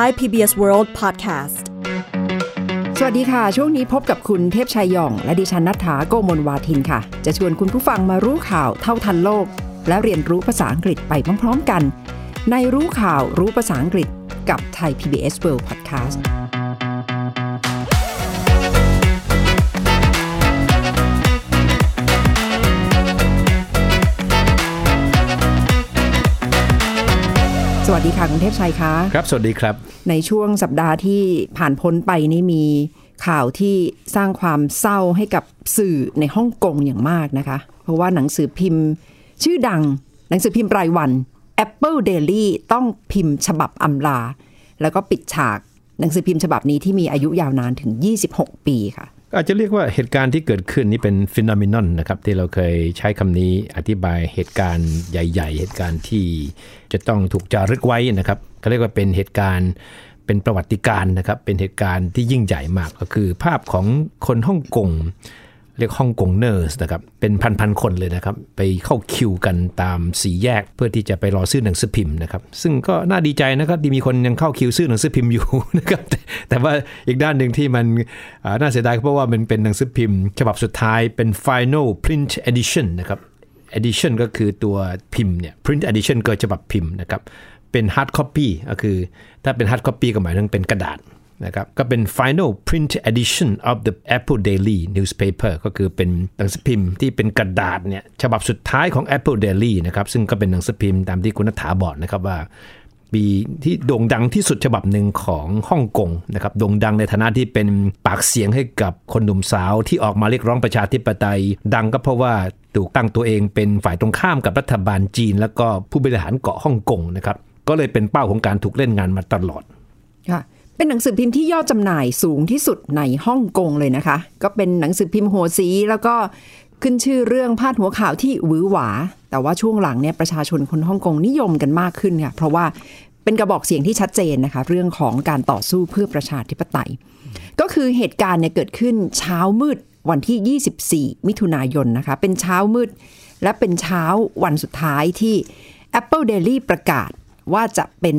Thai PBS World Podcast สวัสดีค่ะ ช่วงนี้พบกับคุณเทพชัยยอง และดิฉันนัฐถาโกมลวาทินค่ะ จะชวนคุณผู้ฟังมารู้ข่าวเท่าทันโลก และเรียนรู้ภาษาอังกฤษไปพร้อมๆกัน ในรู้ข่าวรู้ภาษาอังกฤษกับไทย PBS World Podcast สวัสดีค่ะคุณเทพชัยคะครับ สวัสดีครับ ในช่วงสัปดาห์ที่ผ่านพ้นไปนี่มีข่าวที่สร้างความเศร้าให้กับสื่อในฮ่องกงอย่างมากนะคะ เพราะว่าหนังสือพิมพ์ ชื่อดัง หนังสือพิมพ์รายวัน Apple Daily ต้องพิมพ์ฉบับอำลา แล้วก็ปิดฉากหนังสือพิมพ์ฉบับนี้ที่มีอายุยาวนานถึง 26 ปีค่ะ อาจจะเรียกว่าเหตุการณ์ที่เกิดขึ้นนี่เป็นฟิโนเมนอนนะครับที่เราเคยใช้คำนี้อธิบายเหตุการณ์ใหญ่ ๆ เหตุการณ์ที่จะต้องถูกจารึกไว้นะครับเขาเรียกว่าเป็นเหตุการณ์เป็นประวัติการณ์นะครับเป็นเหตุการณ์ที่ยิ่งใหญ่มากก็คือ ภาพของคนฮ่องกง เรียกฮ่องกงเนอร์สนะครับ เป็นพันๆคนเลยนะครับ ไปเข้าคิวกันตามสีแยกเพื่อที่จะไปรอซื้อหนังสือพิมพ์นะครับ ซึ่งก็น่าดีใจนะครับที่มีคนยังเข้าคิวซื้อหนังสือพิมพ์อยู่นะครับแต่แต่ว่าอีกด้านหนึ่งที่มันน่าเสียดายเพราะว่ามันเป็นหนังสือพิมพ์ ฉบับสุดท้ายเป็น final print edition นะครับ edition ก็คือตัวพิมพ์เนี่ย print edition ก็ฉบับพิมพ์นะครับเป็น hard copy ก็คือถ้าเป็น hard copy ก็หมายถึงเป็นกระดาษ นะครับก็เป็น final print edition of the Apple Daily newspaper ก็คือเป็นหนังสือพิมพ์ที่เป็นกระดาษเนี่ยฉบับสุดท้ายของ Apple Daily นะครับซึ่งก็เป็นหนังสือพิมพ์ตามที่คุณนัฐาบอกนะครับว่าปีที่โด่งดังที่สุดฉบับหนึ่งของฮ่องกงนะครับโด่งดังในฐานะที่เป็นปากเสียงให้กับคนหนุ่มสาวที่ออกมาเรียกร้องประชาธิปไตย ดังก็เพราะว่าถูกตั้งตัวเองเป็นฝ่ายตรงข้ามกับรัฐบาลจีน แล้วก็ผู้บริหารเกาะฮ่องกงนะครับก็เลยเป็นเป้าของการถูกเล่นงานมาตลอดค่ะ เป็นหนังสือพิมพ์ที่ยอดจำหน่ายสูงที่สุดในฮ่องกงเลยนะคะ ก็เป็นหนังสือพิมพ์หัวสีแล้วก็ขึ้นชื่อเรื่องพาดหัวข่าวที่หวือหวา แต่ว่าช่วงหลังเนี่ยประชาชนคนฮ่องกงนิยมกันมากขึ้นค่ะเพราะว่าเป็นกระบอกเสียงที่ชัดเจนนะคะ เรื่องของการต่อสู้เพื่อประชาธิปไตย ก็คือเหตุการณ์เนี่ยเกิดขึ้นเช้ามืดวันที่ 24 มิถุนายนนะคะ เป็นเช้ามืด และเป็นเช้าวันสุดท้ายที่ Apple Daily ประกาศว่าจะเป็น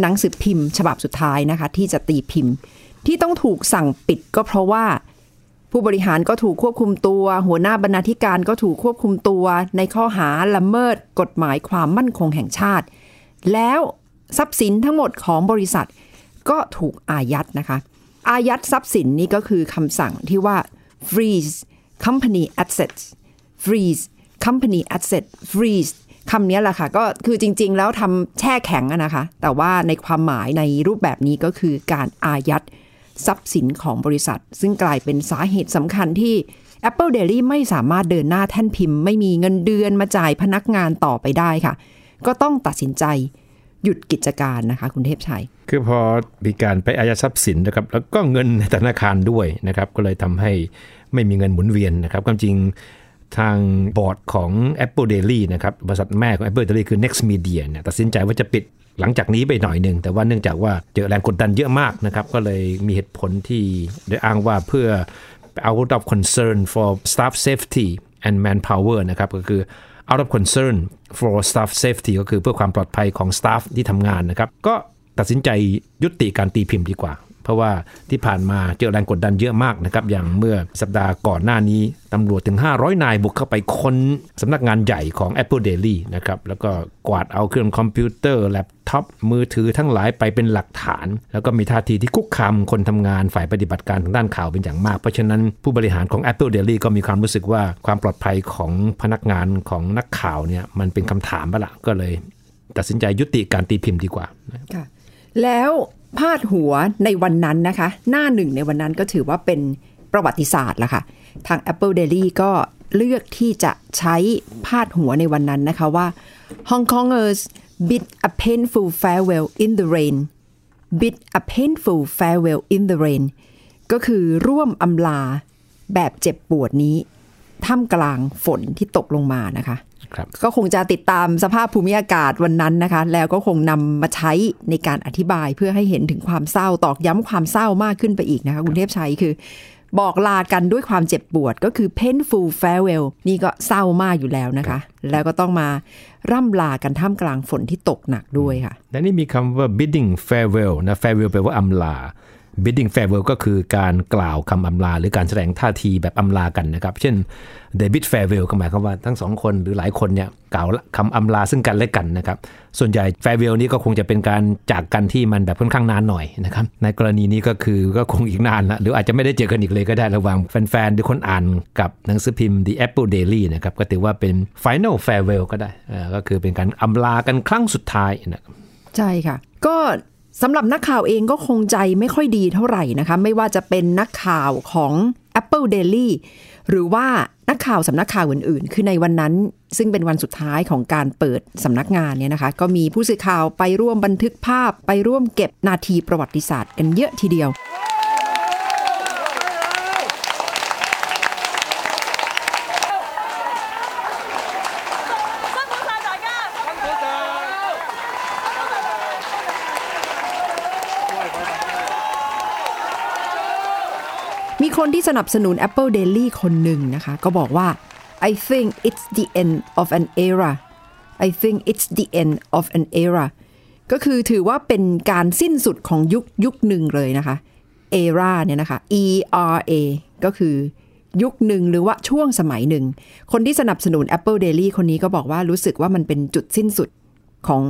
หนังสือพิมพ์ ฉบับสุดท้ายนะคะ ที่จะตีพิมพ์ ที่ต้องถูกสั่งปิดก็เพราะว่า ผู้บริหารก็ถูกควบคุมตัว หัวหน้าบรรณาธิการก็ถูกควบคุมตัว ในข้อหาละเมิด กฎหมายความมั่นคงแห่งชาติ แล้วทรัพย์สินทั้งหมดของบริษัท ก็ถูกอายัดนะคะ อายัดทรัพย์สินนี่ก็คือคำสั่งที่ว่า freeze company assets freeze company asset freeze คำนี้แหละค่ะ ก็คือจริง ๆ แล้วทำแช่แข็งอะนะคะ แต่ว่าในความหมายในรูปแบบนี้ก็คือการอายัดทรัพย์สินของบริษัท ซึ่งกลายเป็นสาเหตุสำคัญที่ Apple Daily ไม่สามารถเดินหน้าแท่นพิมพ์ ไม่มีเงินเดือนมาจ่ายพนักงานต่อไปได้ค่ะ ก็ต้องตัดสินใจหยุดกิจการนะคะ คุณเทพชัย คือพอมีการไปอายัดทรัพย์สินนะครับ แล้วก็เงินในธนาคารด้วยนะครับ ก็เลยทำให้ไม่มีเงินหมุนเวียนนะครับความจริง ทางบอร์ดของ Apple Daily นะครับบริษัทแม่ของ Apple Daily คือ Next Media เนี่ยตัดสินใจว่าจะปิดหลังจากนี้ไปหน่อยหนึ่ง แต่ว่าเนื่องจากว่าเจอแรงกดดันเยอะมากนะครับ ก็เลยมีเหตุผลที่ได้อ้างว่าเพื่อ out of concern for staff safety and manpower นะครับ ก็คือ out of concern for staff safety ก็คือเพื่อความปลอดภัยของ staff ที่ทำงานนะครับ ก็ตัดสินใจยุติการตีพิมพ์ดีกว่า เพราะว่าที่ผ่านมาเจอแรงกดดันเยอะมากนะครับ อย่างเมื่อสัปดาห์ก่อนหน้านี้ตำรวจถึง 500 นายบุกเข้าไปค้นสำนักงานใหญ่ของ Apple Daily นะครับ แล้วก็กวาดเอาเครื่องคอมพิวเตอร์แล็ปท็อปมือถือทั้งหลายไปเป็นหลักฐาน แล้วก็มีท่าทีที่คุกคามคนทำงานฝ่ายปฏิบัติการทางด้านข่าวเป็นอย่างมาก เพราะฉะนั้นผู้บริหารของ Apple Daily ก็มีความรู้สึกว่าความปลอดภัยของพนักงานของนักข่าวเนี่ยมันเป็นคำถามไปละก็เลย ตัดสินใจยุติการตีพิมพ์ดีกว่าค่ะแล้ว พาดหัวในวันนั้นนะคะ หน้าหนึ่งในวันนั้นก็ถือว่าเป็นประวัติศาสตร์ละค่ะ ทาง Apple Daily ก็เลือกที่จะใช้พาดหัวในวันนั้นนะคะว่า Hong Kongers bid a painful farewell in the rain bid a painful farewell in the rain ก็คือร่วมอำลาแบบเจ็บปวดนี้ ท่ามกลางฝนที่ตกลงมานะคะครับก็คงจะติดตามสภาพภูมิอากาศวันนั้นนะคะ แล้วก็คงนำมาใช้ในการอธิบายเพื่อให้เห็นถึงความเศร้าตอกย้ำความเศร้ามากขึ้นไปอีกนะคะคุณเทพชัยคือ บอกลากันด้วยความเจ็บปวดก็คือ painful farewell นี่ก็เศร้ามากอยู่แล้วนะคะ แล้วก็ต้องมาร่ำลากันท่ามกลางฝนที่ตกหนักด้วยค่ะ และนี่มีคำว่า bidding farewell นะ farewell แปลว่าอำลา bidding farewell ก็คือการกล่าวคำอำลา หรือการแสดงท่าทีแบบอำลากันนะครับ เช่น they bid farewell ก็หมายความว่าทั้งสองคนหรือหลายคนเนี่ยกล่าวคำอำลาซึ่งกันและกันนะครับ ส่วนใหญ่ farewell นี้ก็คงจะเป็นการจากกันที่มันแบบค่อนข้างนานหน่อยนะครับ ในกรณีนี้ก็คือก็คงอีกนานละหรืออาจจะไม่ได้เจอกันอีกเลยก็ได้ระหว่างแฟนๆหรือคนอ่านกับหนังสือพิมพ์ The Apple Daily นะครับก็ถือว่าเป็น final farewell ก็ได้ก็คือเป็นการอำลากันครั้งสุดท้ายนะใช่ค่ะ ก็ สำหรับนักข่าวเองก็คงใจไม่ค่อยดีเท่าไหร่นะคะ ไม่ว่าจะเป็นนักข่าวของ Apple Daily หรือว่านักข่าวสำนักข่าวอื่นๆ คือในวันนั้น ซึ่งเป็นวันสุดท้ายของการเปิดสำนักงานเนี่ยนะคะ ก็มีผู้สื่อข่าวไปร่วมบันทึกภาพไปร่วมเก็บนาทีประวัติศาสตร์กันเยอะทีเดียว มีคนที่สนับสนุน Apple Daily คนหนึ่งนะคะ ก็บอกว่า I think it's the end of an era I think it's the end of an era ก็คือถือว่าเป็นการสิ้นสุดของยุคยุคหนึ่งเลยนะคะ era เนี่ยนะคะ E R A ก็คือยุคหนึ่งหรือว่าช่วงสมัยหนึ่ง คนที่สนับสนุน Apple Daily คนนี้ก็บอกว่ารู้สึกว่ามันเป็นจุดสิ้นสุดของ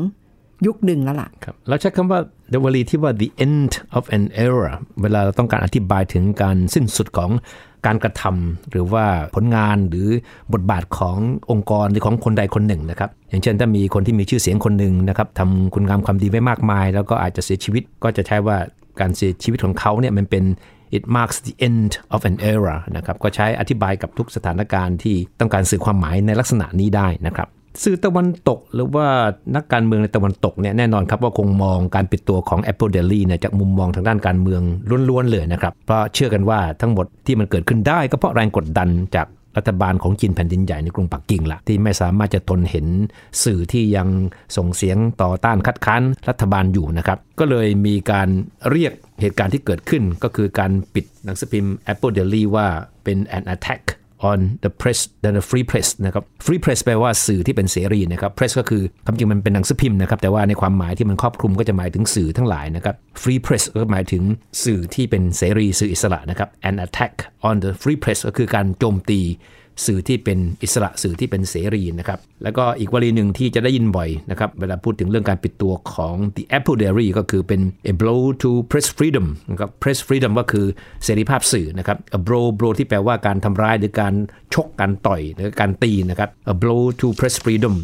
ยุคหนึ่งแล้วล่ะครับเราใช้คำว่า the วลีที่ว่า the end of an era เวลาเราต้องการอธิบายถึงการสิ้นสุดของการกระทำหรือว่าผลงานหรือบทบาทขององค์กรหรือของคนใดคนหนึ่งนะครับ อย่างเช่นถ้ามีคนที่มีชื่อเสียงคนหนึ่งนะครับทำคุณงามความดีไว้มากมาย แล้วก็อาจจะเสียชีวิตก็จะใช้ว่าการเสียชีวิตของเขาเนี่ยมันเป็น it marks the end of an era นะครับก็ใช้อธิบายกับทุกสถานการณ์ที่ต้องการสื่อความหมายในลักษณะนี้ได้นะครับ สื่อตะวันตกหรือว่านักการเมืองในตะวันตกเนี่ยแน่นอนครับว่าคงมองการปิดตัวของ Apple Daily เนี่ยจากมุมมองทางด้านการเมืองล้วนๆเลยนะครับ เพราะเชื่อกันว่าทั้งหมดที่มันเกิดขึ้นได้ก็เพราะแรงกดดันจากรัฐบาลของจีนแผ่นดินใหญ่ในกรุงปักกิ่งละที่ไม่สามารถจะทนเห็นสื่อที่ยังส่งเสียงต่อต้านคัดค้านรัฐบาลอยู่นะครับ ก็เลยมีการเรียกเหตุการณ์ที่เกิดขึ้น ก็คือการปิดหนังสือพิมพ์ Apple Daily ว่าเป็น an attack on the press the free press นะครับ free press แปลว่าสื่อที่เป็นเสรีนะครับ press ก็คือความจริงมันเป็นหนังสือพิมพ์นะครับ แต่ว่าในความหมายที่มันครอบคลุมก็จะหมายถึงสื่อทั้งหลายนะครับ free press ก็หมายถึงสื่อที่เป็นเสรีสื่ออิสระนะครับ an attack on the free press ก็คือการโจมตี สื่อที่เป็นอิสระสื่อที่เป็นเสรีนะครับ แล้วก็อีกวลีหนึ่งที่จะได้ยินบ่อยนะครับ เวลาพูดถึงเรื่องการปิดตัวของ the Apple Diary ก็คือเป็น a blow to press freedom นะครับ press freedom ก็คือเสรีภาพสื่อนะครับ a blow blow ที่แปลว่าการทำร้ายหรือการชกการต่อยหรือการตีนะครับ a blow to press freedom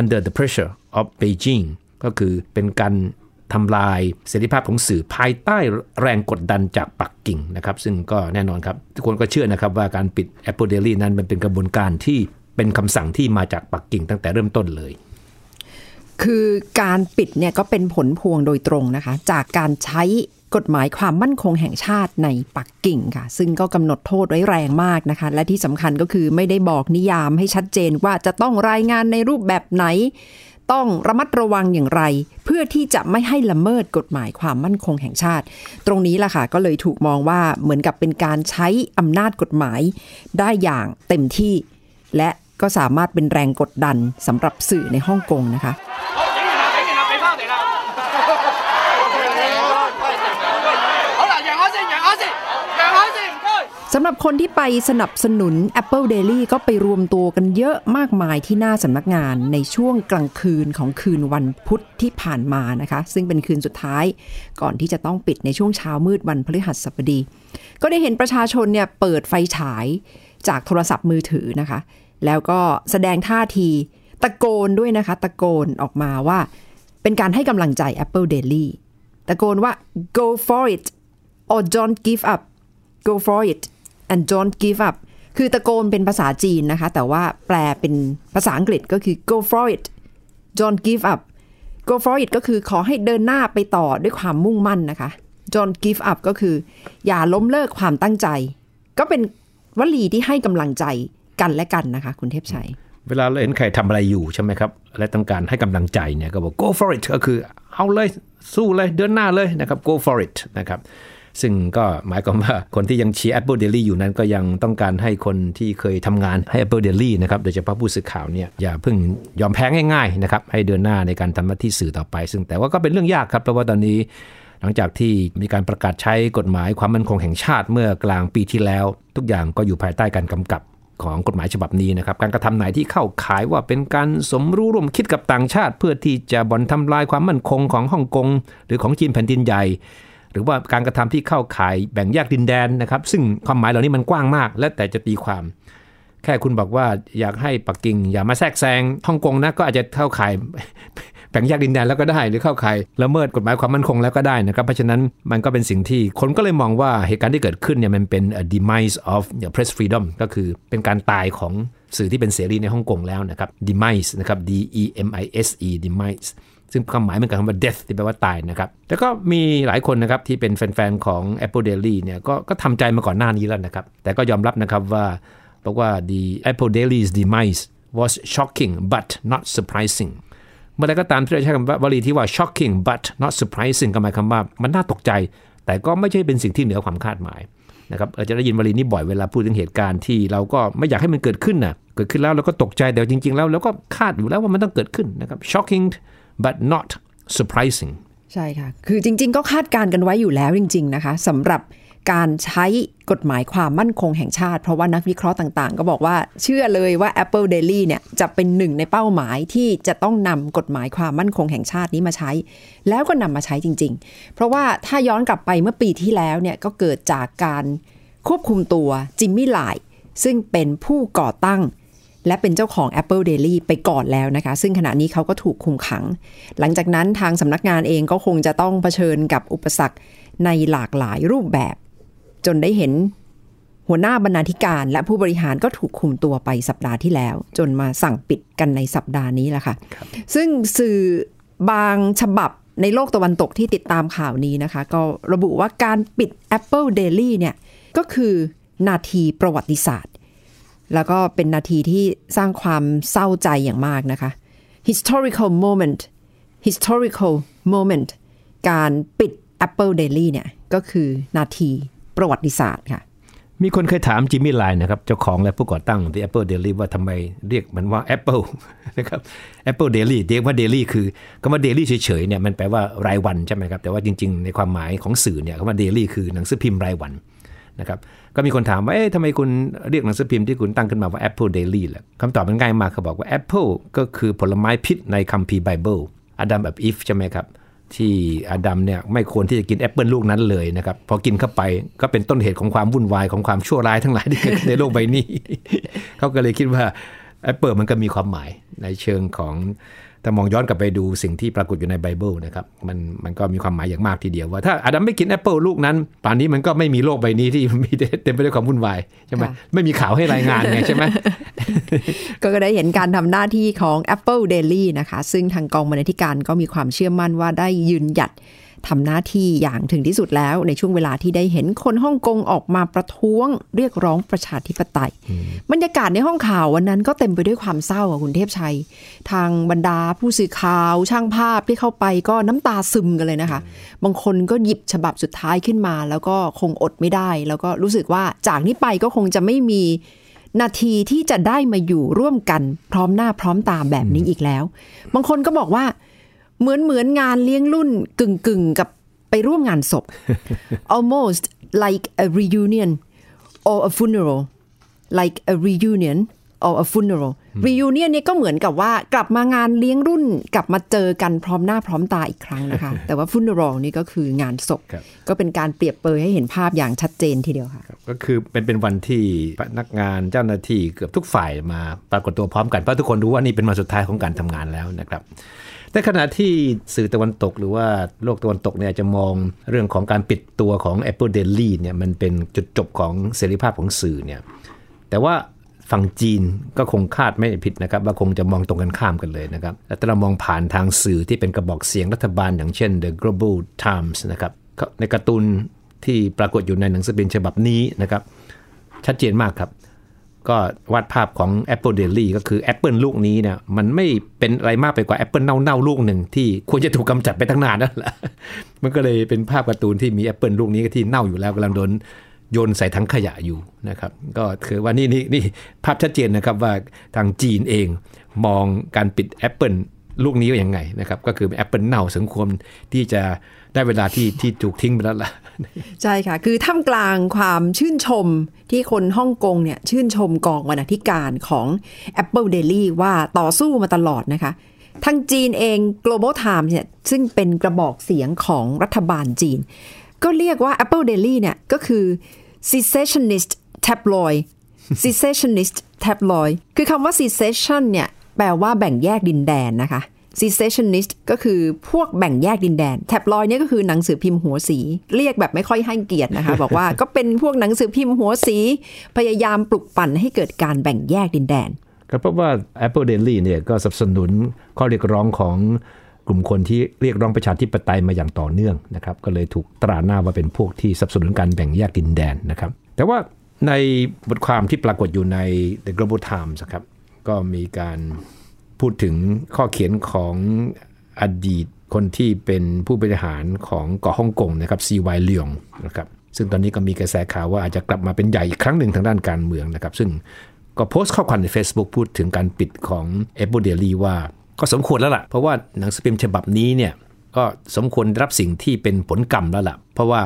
under the pressure of Beijing ก็คือเป็นการ ทำลายเสรีภาพของสื่อภายใต้แรงกดดันจากปักกิ่งนะครับซึ่งก็แน่นอนครับ ทุกคนก็เชื่อนะครับว่าการปิด Apple Daily นั้นมันเป็นกระบวนการที่เป็นคำสั่งที่มาจากปักกิ่งตั้งแต่เริ่มต้นเลยคือการปิดเนี่ยก็เป็นผลพวงโดยตรงนะคะ จากการใช้กฎหมายความมั่นคงแห่งชาติในปักกิ่งค่ะ ซึ่งก็กำหนดโทษไว้แรงมากนะคะ และที่สำคัญก็คือไม่ได้บอกนิยามให้ชัดเจนว่าจะต้องรายงานในรูปแบบไหน ต้องระมัดระวังอย่างไร เพื่อที่จะไม่ให้ละเมิดกฎหมายความมั่นคงแห่งชาติ ตรงนี้ล่ะค่ะก็เลยถูกมองว่าเหมือนกับเป็นการใช้อำนาจกฎหมายได้อย่างเต็มที่ และก็สามารถเป็นแรงกดดันสำหรับสื่อในฮ่องกงนะคะ สำหรับคนที่ไปสนับสนุน Apple Daily ก็ไปรวมตัวกันเยอะมากมายที่หน้าสำนักงานในช่วงกลางคืนของคืนวันพุธที่ผ่านมานะคะ ซึ่งเป็นคืนสุดท้าย ก่อนที่จะต้องปิดในช่วงเช้ามืดวันพฤหัสบดี ก็ได้เห็นประชาชนเนี่ยเปิดไฟฉายจากโทรศัพท์มือถือนะคะ แล้วก็แสดงท่าทีตะโกนด้วยนะคะ ตะโกนออกมาว่า เป็นการให้กำลังใจ Apple Daily ตะโกนว่า go for it or don't give up go for it and don't give up คือตะโกนเป็นภาษาจีนนะคะ แต่ว่าแปลเป็นภาษาอังกฤษก็คือ go for it don't give up go for it ก็คือขอให้เดินหน้าไปต่อด้วยความมุ่งมั่นนะคะ don't give up ก็คือ อย่าล้มเลิกความตั้งใจ ก็เป็นวลีที่ให้กำลังใจกันและกันนะคะ คุณเทพชัย เวลาเราเห็นใครทำอะไรอยู่ใช่ไหมครับ และต้องการให้กำลังใจเนี่ยก็บอก go for it ก็คือเอาเลยสู้เลยเดินหน้าเลยนะครับ go for it นะครับ ซึ่งก็หมายความว่าคนที่ยังเชียร์ Apple Daily อยู่นั้นก็ยังต้องการให้คนที่เคยทำงานให้ Apple Daily นะครับโดยเฉพาะผู้สื่อข่าวเนี่ยอย่าเพิ่งยอมแพ้ง่ายๆนะครับให้เดินหน้าในการทำหน้าที่สื่อต่อไป ซึ่งแต่ว่าก็เป็นเรื่องยากครับเพราะว่าตอนนี้หลังจากที่มีการประกาศใช้กฎหมายความมั่นคงแห่งชาติเมื่อกลางปีที่แล้ว ทุกอย่างก็อยู่ภายใต้การกำกับของกฎหมายฉบับนี้นะครับ การกระทำไหนที่เข้าข่ายว่าเป็นการสมรู้ร่วมคิดกับต่างชาติ เพื่อที่จะบ่อนทำลายความมั่นคงของฮ่องกง หรือของจีนแผ่นดินใหญ่ หรือว่าการกระทำที่เข้าข่ายแบ่งแยกดินแดนนะครับ ซึ่งความหมายเหล่านี้มันกว้างมาก และแต่จะตีความ แค่คุณบอกว่าอยากให้ปักกิ่ง อย่ามาแทรกแซงฮ่องกงนะก็อาจจะเข้าข่ายแบ่งแยกดินแดนแล้วก็ได้ หรือเข้าข่ายละเมิดกฎหมายความมั่นคงแล้วก็ได้นะครับ เพราะฉะนั้นมันก็เป็นสิ่งที่คนก็เลยมองว่าเหตุการณ์ที่เกิดขึ้นเนี่ยมันเป็น a demise of press freedom ก็คือเป็นการตายของสื่อที่เป็นเสรีในฮ่องกงแล้วนะครับ demise นะครับ d e m i s e demise ซึ่งความหมายเหมือนกับคำว่า death ที่แปลว่าตายนะครับแต่ก็มีหลายคนนะครับที่เป็นแฟนๆของ Apple Daily เนี่ยก็ก็ทำใจมาก่อนหน้านี้แล้วนะครับ แต่ก็ยอมรับนะครับว่าบอกว่า the Apple Daily's demise was shocking but not surprising เมื่อไรก็ตามที่เราใช้คำว่าวลีที่ว่า shocking but not surprising ก็หมายความว่ามันน่าตกใจ แต่ก็ไม่ใช่เป็นสิ่งที่เหนือความคาดหมายนะครับเราจะได้ยินวลีนี้บ่อยเวลาพูดถึงเหตุการณ์ที่เราก็ไม่อยากให้มันเกิดขึ้นนะเกิดขึ้นแล้วเราก็ตกใจแต่จริง ๆ แล้วเราก็คาดอยู่แล้วว่ามันต้องเกิดขึ้นนะครับ shocking but not surprising ใช่ค่ะ คือจริง ๆ ก็คาดการณ์กันไว้อยู่แล้วจริง ๆ นะคะสำหรับการใช้กฎหมายความมั่นคงแห่งชาติ เพราะว่านักวิเคราะห์ต่างๆ ก็บอกว่าเชื่อเลยว่า Apple Daily เนี่ยจะเป็นหนึ่งในเป้าหมายที่จะต้องนำกฎหมายความมั่นคงแห่งชาตินี้มาใช้ แล้วก็นำมาใช้จริง ๆ เพราะว่าถ้าย้อนกลับไปเมื่อปีที่แล้วเนี่ยก็เกิดจากการควบคุมตัวจิมมี่ไลซึ่งเป็นผู้ก่อตั้ง และเป็นเจ้าของ Apple Daily ไปก่อนแล้วนะคะ ซึ่งขณะนี้เขาก็ถูกคุมขัง หลังจากนั้นทางสำนักงานเองก็คงจะต้องเผชิญกับอุปสรรคในหลากหลายรูปแบบ จนได้เห็นหัวหน้าบรรณาธิการและผู้บริหารก็ถูกคุมตัวไปสัปดาห์ที่แล้ว จนมาสั่งปิดกันในสัปดาห์นี้แหละค่ะซึ่งสื่อบางฉบับในโลกตะวันตกที่ติดตามข่าวนี้นะคะ ก็ระบุว่าการปิด Apple Daily เนี่ยก็คือนาทีประวัติศาสตร์ แล้วก็เป็นนาทีที่สร้างความเศร้าใจอย่างมากนะคะ historical moment historical moment การปิด Apple Daily เนี่ย ก็คือนาทีประวัติศาสตร์ค่ะ มีคนเคยถามจิมมี่ไลน์นะครับ เจ้าของและผู้ก่อตั้ง The Apple Daily ว่าทำไมเรียกมันว่า Apple นะครับ Apple Daily เรียกว่า Daily คือคำว่า Daily เฉยๆเนี่ยมันแปลว่ารายวันใช่ไหมครับ แต่ว่าจริงๆ ในความหมายของสื่อเนี่ยคำว่า Daily คือหนังสือพิมพ์รายวันนะครับ ก็มีคนถามว่า เอ๊ะทำไมคุณเรียกหนังสือพิมพ์ที่คุณตั้งขึ้นมาว่า Apple Daily ล่ะคำตอบมันง่ายมากเขาบอกว่า Apple ก็คือผลไม้พิษในคัมภีร์ไบเบิลอดัมกับอีฟใช่ไหมครับที่อาดัมเนี่ยไม่ควรที่จะกินแอปเปิลลูกนั้นเลยนะครับ พอกินเข้าไปก็เป็นต้นเหตุของความวุ่นวายของความชั่วร้ายทั้งหลายที่เกิดในโลกใบนี้ เขาก็เลยคิดว่าแอปเปิลมันก็มีความหมายในเชิงของ แต่มองย้อนกลับไปดูสิ่งที่ปรากฏอยู่ในไบเบิลนะครับมันมันก็มีความหมายอย่างมากทีเดียวว่าถ้าอาดัมไม่กินแอปเปิลลูกนั้นป่านนี้มันก็ไม่มีโลกใบนี้ที่มีเต็มไปด้วยความวุ่นวายใช่ไหมค่ะไม่มีข่าวให้รายงานไงใช่ไหมก็ได้เห็นการทำหน้าที่ของ Apple Daily นะคะ ซึ่งทางกองบรรณาธิการก็มีความเชื่อมั่นว่าได้ยืนหยัด ทำหน้าที่อย่างถึงที่สุดแล้ว ในช่วงเวลาที่ได้เห็นคนฮ่องกงออกมาประท้วงเรียกร้องประชาธิปไตย บรรยากาศในห้องข่าววันนั้นก็เต็มไปด้วยความเศร้าอะคุณเทพชัย ทางบรรดาผู้สื่อข่าวช่างภาพที่เข้าไปก็น้ำตาซึมกันเลยนะคะ บางคนก็หยิบฉบับสุดท้ายขึ้นมา แล้วก็คงอดไม่ได้ แล้วก็รู้สึกว่าจากนี้ไปก็คงจะไม่มีนาทีที่จะได้มาอยู่ร่วมกันพร้อมหน้าพร้อมตาแบบนี้อีกแล้ว บางคนก็บอกว่า เหมือนเหมือนงานเลี้ยงรุ่นกึ่งกึ่งๆกับไปร่วมงานศพ almost like a reunion or a funeral like a reunion or a funeral reunion เนี่ยก็เหมือนกับว่ากลับมางานเลี้ยงรุ่นกลับมาเจอกันพร้อมหน้าพร้อมตาอีกครั้งนะคะ แต่ว่า funeral นี่ก็คืองานศพครับก็เป็นการเปรียบเปรยให้เห็นภาพอย่างชัดเจนทีเดียวค่ะ ก็คือเป็นเป็นวันที่พนักงานเจ้าหน้าที่เกือบทุกฝ่ายมาปรากฏตัวพร้อมกันเพราะทุกคนรู้ว่านี่เป็นวันสุดท้ายของการทำงานแล้วนะครับ แต่ขณะที่สื่อตะวันตกหรือว่าโลกตะวันตกเนี่ยจะมองเรื่องของการปิดตัวของ Apple Daily เนี่ยมันเป็นจุดจบของเสรีภาพของสื่อเนี่ยแต่ว่าฝั่งจีนก็คงคาดไม่ผิดนะครับ ว่าคงจะมองตรงกันข้ามกันเลยนะครับแต่เรามองผ่านทางสื่อที่เป็นกระบอกเสียงรัฐบาล อย่างเช่น The Global Times นะครับในการ์ตูนที่ปรากฏอยู่ในหนังสือพิมพ์ฉบับนี้นะครับชัดเจนมากครับ ก็วาดภาพของ Apple Daily ก็คือแอปเปิลลูกนี้เนี่ยมันไม่เป็นอะไรมากไปกว่าแอปเปิลเน่าๆลูกหนึ่งที่ควรจะถูกกำจัดไปตั้งนานนั่นแหละมันก็เลยเป็นภาพการ์ตูนที่มีแอปเปิลลูกนี้ที่เน่าอยู่แล้วกำลังโดนโยนใส่ถังขยะอยู่นะครับ ก็คือว่านี่นี่นี่ภาพชัดเจนนะครับว่าทางจีนเองมองการปิดแอปเปิลลูกนี้ว่ายังไงนะครับ ก็คือแอปเปิลเน่าสมควรที่จะ ได้เวลาที่ที่ถูกทิ้งไปแล้วล่ะใช่ค่ะ คือท่ามกลางความชื่นชมที่คนฮ่องกงเนี่ยชื่นชมกองบรรณาธิการของ Apple Daily ว่าต่อสู้มาตลอดนะคะทางจีนเอง Global Times เนี่ยซึ่งเป็นกระบอกเสียงของรัฐบาลจีน ก็เรียกว่า Apple Daily เนี่ยก็คือ secessionist tabloid secessionist tabloid คือคำว่า secession เนี่ยแปลว่าแบ่งแยกดินแดนนะคะ secessionist ก็คือพวกแบ่งแยกดินแดน tabloid เนี่ยก็คือหนังสือพิมพ์หัวสี เรียกแบบไม่ค่อยให้เกียรตินะคะ บอกว่าก็เป็นพวกหนังสือพิมพ์หัวสี พยายามปลุกปั่นให้เกิดการแบ่งแยกดินแดนก็เพราะว่า Apple Daily เนี่ยก็สนับสนุนข้อเรียกร้องของกลุ่มคนที่เรียกร้องประชาธิปไตยมาอย่างต่อเนื่องนะครับก็เลยถูกตราหน้าว่าเป็นพวกที่สนับสนุนการแบ่งแยกดินแดนนะครับ แต่ว่าในบทความที่ปรากฏอยู่ใน The Global Times ครับก็มีการ พูดถึงข้อเขียนของอดีตคนที่เป็นผู้บริหารของเกาะฮ่องกงนะครับซีวายเลียงนะครับซึ่งตอนนี้ก็มีกระแสข่าวว่าอาจจะกลับมาเป็นใหญ่อีกครั้งหนึ่งทางด้านการเมืองนะครับ ซึ่งก็โพสต์ข้อความใน Facebook พูดถึงการปิดของ Apple Daily ว่าก็สมควรแล้วล่ะ เพราะว่าหนังสือพิมพ์ฉบับนี้เนี่ยก็สมควรรับสิ่งที่เป็นผลกรรมแล้วล่ะ เพราะว่า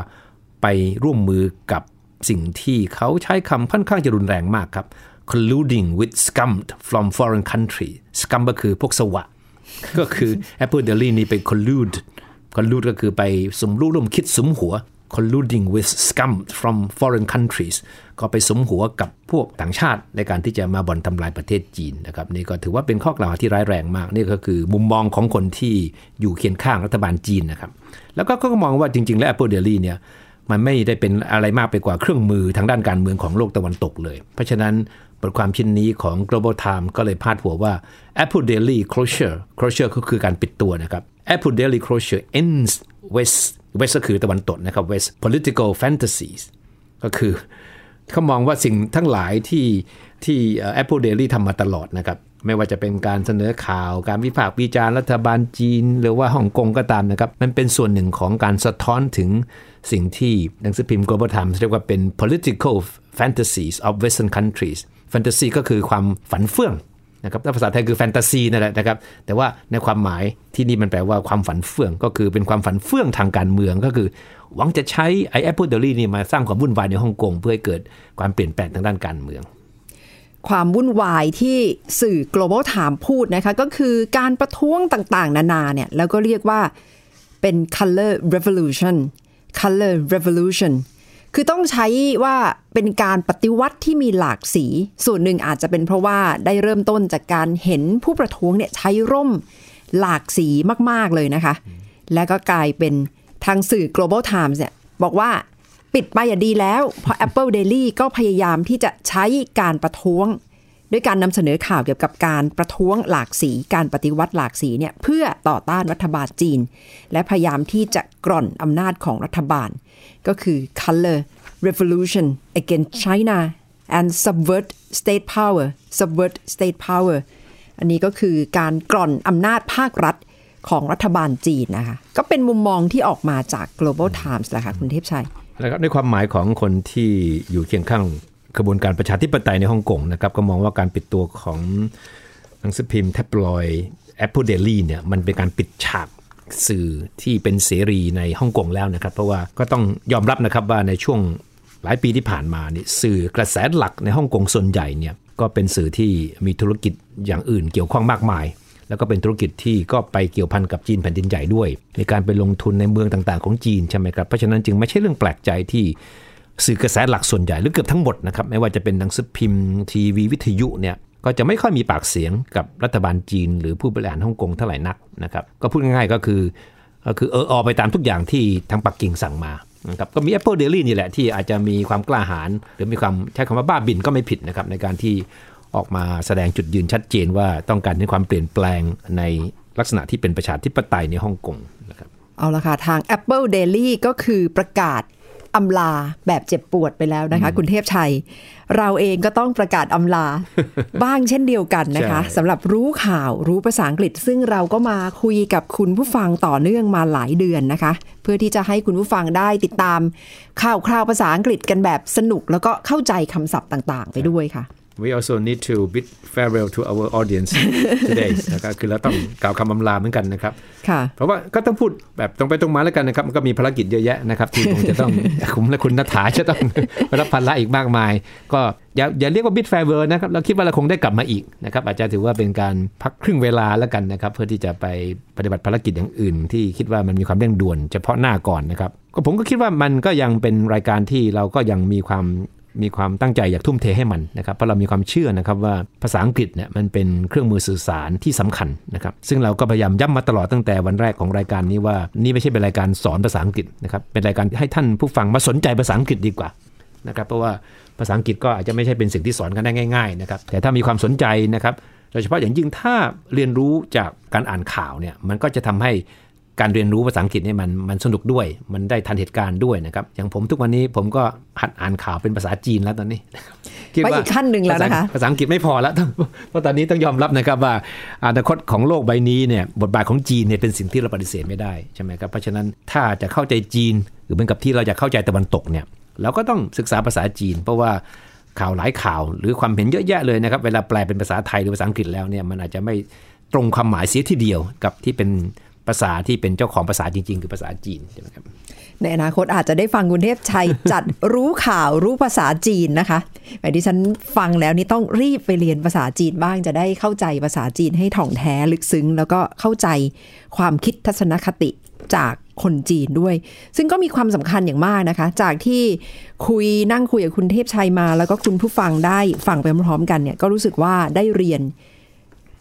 ไปร่วมมือกับสิ่งที่เขาใช้คำค่อนข้างจะรุนแรงมากครับ colluding with scum from foreign country scum ก็คือพวกสวะ ก็คือ Apple Daily นี่ไป collude collude ก็คือไปสมรู้ร่วมคิดสมหัว colluding with scum from foreign countries ก็ไปสมหัวกับพวกต่างชาติในการที่จะมาบ่อนทำลายประเทศจีนนะครับนี่ก็ถือว่าเป็นข้อกล่าวหาที่ร้ายแรงมาก นี่ก็คือมุมมองของคนที่อยู่เคียงข้างรัฐบาลจีนนะครับ แล้วก็ก็มองว่าจริง ๆ แล้ว Apple Daily เนี่ย มันไม่ได้เป็นอะไรมากไปกว่าเครื่องมือทางด้านการเมืองของโลกตะวันตกเลย เพราะฉะนั้นบทความชิ้นนี้ของ Global Times ก็เลยพาดหัวว่า Apple Daily closure closure ก็คือการปิดตัวนะครับ Apple Daily closure ends West West ก็คือตะวันตกนะครับ West political fantasies ก็คือเขามองว่าสิ่งทั้งหลายที่ที่ Apple Daily ทำมาตลอดนะครับ ไม่ว่าจะเป็นการเสนอข่าว การวิพากษ์วิจารณ์รัฐบาลจีน หรือว่าฮ่องกงก็ตามนะครับ มันเป็นส่วนหนึ่งของการสะท้อนถึงสิ่งที่หนังสือพิมพ์ Global Times เรียกว่าเป็น political fantasies of Western countries fantasy ก็คือความฝันเฟื่องนะครับถ้าภาษาไทยคือแฟนตาซีนั่นแหละนะครับ แต่ว่าในความหมายที่นี่มันแปลว่าความฝันเฟื่อง ก็คือเป็นความฝันเฟื่องทางการเมืองก็คือ หวังจะใช้ไอ้ Apple Daily นี่มาสร้างความวุ่นวายในฮ่องกงเพื่อให้เกิดความเปลี่ยนแปลงทางด้านการเมือง ความวุ่นวายที่สื่อ global time พูดนะคะ ก็คือการประท้วงต่างๆ นานาเนี่ย แล้วก็เรียกว่าเป็น color revolution color revolution คือต้องใช้ว่าเป็นการปฏิวัติที่มีหลากสี ส่วนหนึ่งอาจจะเป็นเพราะว่าได้เริ่มต้นจากการเห็นผู้ประท้วงเนี่ยใช้ร่มหลากสีมาก ๆ เลยนะคะ และก็กลายเป็นทางสื่อ global times เนี่ยบอกว่า ปิดไปอย่าดีแล้ว เพราะ Apple Daily ก็พยายามที่จะใช้การประท้วง ด้วยการนำเสนอข่าวเกี่ยวกับการประท้วงหลากสี การปฏิวัติหลากสีเนี่ยเพื่อต่อต้านรัฐบาลจีน และพยายามที่จะกร่อนอำนาจของรัฐบาล ก็คือ color revolution against China and subvert state power subvert state power อันนี้ก็คือการกร่อนอำนาจภาครัฐของรัฐบาลจีนนะคะ ก็เป็นมุมมองที่ออกมาจาก global times แหละค่ะคุณเทพชัย นะครับในความหมายของคนที่อยู่เคียงข้างกระบวนการประชาธิปไตยในฮ่องกงนะครับก็มองว่าการปิดตัวของหนังสือพิมพ์แท็บลอย Apple Daily เนี่ยมันเป็นการปิดฉากสื่อที่เป็นเสรีในฮ่องกงแล้วนะครับ เพราะว่าก็ต้องยอมรับนะครับว่าในช่วงหลายปีที่ผ่านมานี่สื่อกระแสหลักในฮ่องกงส่วนใหญ่เนี่ยก็เป็นสื่อที่มีธุรกิจอย่างอื่นเกี่ยวข้องมากมาย แล้วก็เป็นธุรกิจที่ก็ไปเกี่ยวพันกับจีนแผ่นดินใหญ่ด้วย ในการไปลงทุนในเมืองต่างๆ ของจีนใช่ไหมครับ เพราะฉะนั้นจึงไม่ใช่เรื่องแปลกใจที่สื่อกระแสหลักส่วนใหญ่หรือเกือบทั้งหมดนะครับไม่ว่าจะเป็นหนังสือพิมพ์ทีวีวิทยุเนี่ยก็จะไม่ค่อยมีปากเสียงกับรัฐบาลจีน หรือผู้บริหารฮ่องกงเท่าไหร่นักนะครับก็พูดง่ายๆก็คือก็คือเออออไปตามทุกอย่างที่ทางปักกิ่งสั่งมานะครับก็มี Apple Daily นี่แหละที่อาจจะมีความกล้าหาญหรือมีความใช้คำว่าบ้าบินก็ไม่ผิดนะครับในการที่ ออกมาแสดงจุดยืนชัดเจนว่าต้องการให้ความเปลี่ยนแปลงในลักษณะที่เป็นประชาธิปไตยในฮ่องกงนะครับเอาละค่ะ ทาง Apple Daily ก็คือประกาศอำลาแบบเจ็บปวดไปแล้วนะคะ คุณเทพชัย เราเองก็ต้องประกาศอำลาบ้างเช่นเดียวกันนะคะใช่สำหรับรู้ข่าวรู้ภาษาอังกฤษ ซึ่งเราก็มาคุยกับคุณผู้ฟังต่อเนื่องมาหลายเดือนนะคะ เพื่อที่จะให้คุณผู้ฟังได้ติดตามข่าวคราวภาษาอังกฤษกันแบบสนุก แล้วก็เข้าใจคำศัพท์ต่าง ๆ ไปด้วยค่ะ we also need to bid farewell to our audience today นะครับคือเราต้องกล่าวคำอำลาเหมือนกันนะครับค่ะเพราะว่าก็ต้องพูดแบบตรงไปตรงมาแล้วกันนะครับ มันก็มีภารกิจเยอะแยะนะครับ ที่คงจะต้องคุณและคุณนัฐาจะต้องรับภาระอีกมากมาย ก็อย่าอย่าเรียกว่าบิดแฟเวอร์นะครับ เราคิดว่าเราคงได้กลับมาอีกนะครับ อาจจะถือว่าเป็นการพักครึ่งเวลาแล้วกันนะครับ เพื่อที่จะไปปฏิบัติภารกิจอย่างอื่น ที่คิดว่ามันมีความเร่งด่วน เฉพาะหน้าก่อนนะครับก็ผมก็คิดว่ามันก็ยังเป็นรายการที่เราก็ยังมีความ มีความตั้งใจอยากทุ่มเทให้มันนะครับเพราะเรามีความเชื่อนะครับว่าภาษาอังกฤษเนี่ยมันเป็นเครื่องมือสื่อสารที่สำคัญนะครับซึ่งเราก็พยายามย้ำมาตลอดตั้งแต่วันแรกของรายการนี้ว่านี่ไม่ใช่เป็นรายการสอนภาษาอังกฤษนะครับเป็นรายการให้ท่านผู้ฟังมาสนใจภาษาอังกฤษดีกว่านะครับเพราะว่าภาษาอังกฤษก็อาจจะไม่ใช่เป็นสิ่งที่สอนกันได้ง่ายๆนะครับแต่ถ้ามีความสนใจนะครับโดยเฉพาะอย่างยิ่งถ้าเรียนรู้จากการอ่านข่าวเนี่ยมันก็จะทำให้ การเรียนรู้ภาษาอังกฤษเนี่ยมันมันสนุกด้วย มันได้ทันเหตุการณ์ด้วยนะครับ อย่างผมทุกวันนี้ผมก็หัดอ่านข่าวเป็นภาษาจีนแล้วตอนนี้คิดไปว่าอีกขั้นหนึ่งแล้วนะคะภาษาภาษาอังกฤษไม่พอแล้วต้องเพราะตอนนี้ต้องยอมรับนะครับว่าอนาคตของโลกใบนี้เนี่ยบทบาทของจีนเนี่ยเป็นสิ่งที่เราปฏิเสธไม่ได้ใช่ไหมครับเพราะฉะนั้นถ้าจะเข้าใจจีน หรือเหมือนกับที่เราจะเข้าใจตะวันตกเนี่ยเราก็ต้องศึกษาภาษาจีน เพราะว่าข่าวหลายข่าว หรือความเห็นเยอะแยะเลยนะครับเวลาแปลเป็นภาษาไทยหรือภาษาอังกฤษแล้วเนี่ยมันอาจจะไม่ตรงความหมายเสียทีเดียวกับที่เป็น ภาษาที่เป็นเจ้าของภาษาจริง ๆ คือภาษาจีนใช่ไหมครับในอนาคตอาจจะได้ฟังคุณเทพชัยจัดรู้ข่าวรู้ภาษาจีนนะคะไอ้ที่ฉันฟังแล้วนี่ต้องรีบไปเรียนภาษาจีนบ้างจะได้เข้าใจภาษาจีนให้ถ่องแท้ลึกซึ้ง แล้วก็เข้าใจความคิดทัศนคติจากคนจีนด้วย ซึ่งก็มีความสำคัญอย่างมากนะคะ จากที่คุยนั่งคุยกับคุณเทพชัยมา แล้วก็คุณผู้ฟังได้ฟังไปพร้อมๆกันเนี่ยก็รู้สึกว่าได้เรียน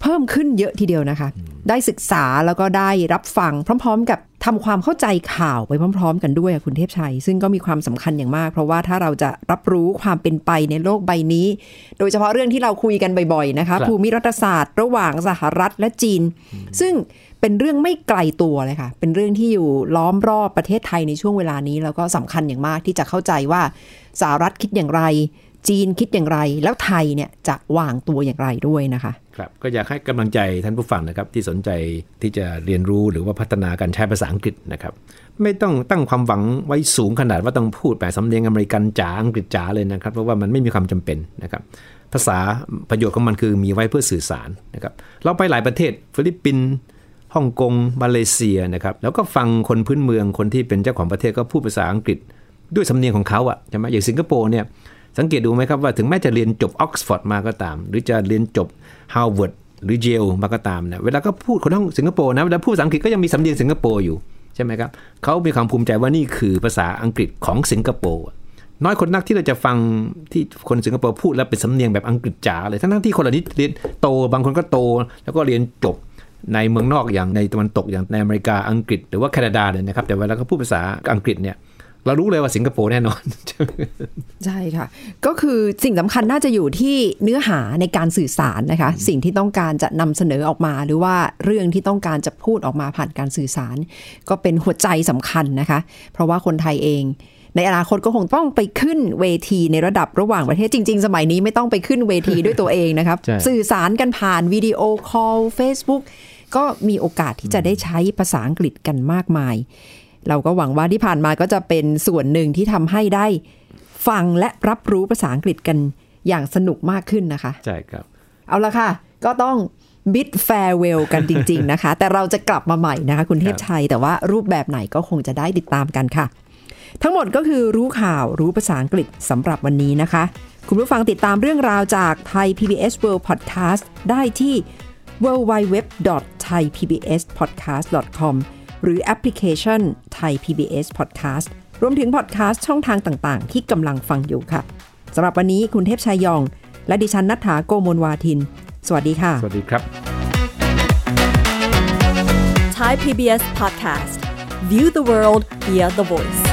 เพิ่มขึ้นเยอะทีเดียวนะคะ ได้ศึกษาแล้วก็ได้รับฟังพร้อม ๆ กับทำความเข้าใจข่าวไปพร้อม ๆ กันด้วยอะคุณเทพชัย ซึ่งก็มีความสำคัญอย่างมาก เพราะว่าถ้าเราจะรับรู้ความเป็นไปในโลกใบนี้ โดยเฉพาะเรื่องที่เราคุยกันบ่อยๆนะคะครับภูมิรัฐศาสตร์ ระหว่างสหรัฐและจีน ซึ่งเป็นเรื่องไม่ไกลตัวเลยค่ะ เป็นเรื่องที่อยู่ล้อมรอบประเทศไทยในช่วงเวลานี้ แล้วก็สำคัญอย่างมากที่จะเข้าใจว่าสหรัฐคิดอย่างไร จีนคิดอย่างไร แล้วไทยเนี่ยจะวางตัวอย่างไรด้วยนะคะครับก็อยากให้กำลังใจท่านผู้ฟังนะครับที่สนใจที่จะเรียนรู้หรือว่าพัฒนาการใช้ภาษาอังกฤษนะครับไม่ต้องตั้งความหวังไว้สูงขนาดว่าต้องพูดแบบสำเนียงอเมริกันจ๋าอังกฤษจ๋าเลยนะครับ เพราะว่ามันไม่มีความจำเป็นนะครับภาษาประโยชน์ของมันคือมีไว้เพื่อสื่อสารนะครับเราไปหลายประเทศฟิลิปปินส์ฮ่องกงมาเลเซียนะครับแล้วก็ฟังคนพื้นเมืองคนที่เป็นเจ้าของประเทศก็พูดภาษาอังกฤษ ด้วยสำเนียงของเขาอะใช่ไหมอย่างสิงคโปร์เนี่ย สังเกตดูไหมครับว่าถึงแม้จะเรียนจบออกซฟอร์ดมาก็ตาม หรือจะเรียนจบฮาร์วาร์ดหรือเยลมาก็ตามนะเวลาก็พูดคนทั้งสิงคโปร์นะเวลาพูดภาษาอังกฤษก็ยังมีสำเนียงสิงคโปร์อยู่ใช่ไหมครับเขามีความภูมิใจว่านี่คือภาษาอังกฤษของสิงคโปร์น้อยคนนักที่เราจะฟังที่คนสิงคโปร์พูดแล้วเป็นสำเนียงแบบอังกฤษจ๋าเลยทั้งที่คนเหล่านี้เรียนโตบางคนก็โต แล้วก็เรียนจบในเมืองนอกอย่างในตะวันตกอย่างในอเมริกาอังกฤษหรือว่าแคนาดาเลยนะครับแต่เวลาเขาพูดภาษาอังกฤษเนี่ย เรารู้เลยว่าสิงคโปร์แน่นอน ใช่ค่ะ ก็คือสิ่งสำคัญน่าจะอยู่ที่เนื้อหาในการสื่อสารนะคะ สิ่งที่ต้องการจะนำเสนอออกมา หรือว่าเรื่องที่ต้องการจะพูดออกมาผ่านการสื่อสาร ก็เป็นหัวใจสำคัญนะคะ เพราะว่าคนไทยเองในอนาคตก็คงต้องไปขึ้นเวทีในระดับระหว่างประเทศจริง ๆ สมัยนี้ไม่ต้องไปขึ้นเวทีด้วยตัวเองนะครับใช่สื่อสารกันผ่านวิดีโอคอล Facebook ก็มีโอกาสที่จะได้ใช้ภาษาอังกฤษกันมากมาย เราก็หวังว่าที่ผ่านมาก็จะเป็นส่วนหนึ่งที่ทำให้ได้ ฟังและรับรู้ภาษาอังกฤษกันอย่างสนุกมากขึ้นนะคะ ใช่ครับ เอาละค่ะ ก็ต้องบิดแฟร์เวลกันจริง ๆ นะคะ แต่เราจะกลับมาใหม่นะคะ คุณเทพชัย แต่ว่ารูปแบบไหนก็คงจะได้ติดตามกันค่ะ ทั้งหมดก็คือรู้ข่าวรู้ภาษาอังกฤษสำหรับวันนี้นะคะ คุณผู้ฟังติดตามเรื่องราวจากไทย PBS World Podcast ได้ที่ www.thaipbspodcast.com หรือแอปพลิเคชัน Thai PBS Podcast รวมถึงพอดแคสต์ช่องทางต่างๆ ที่กำลังฟังอยู่ค่ะสำหรับวันนี้คุณเทพชัยยอง และดิฉันนัฐาโกโมลวาทิน สวัสดีค่ะ สวัสดีครับ Thai PBS podcast. View the world via the voice.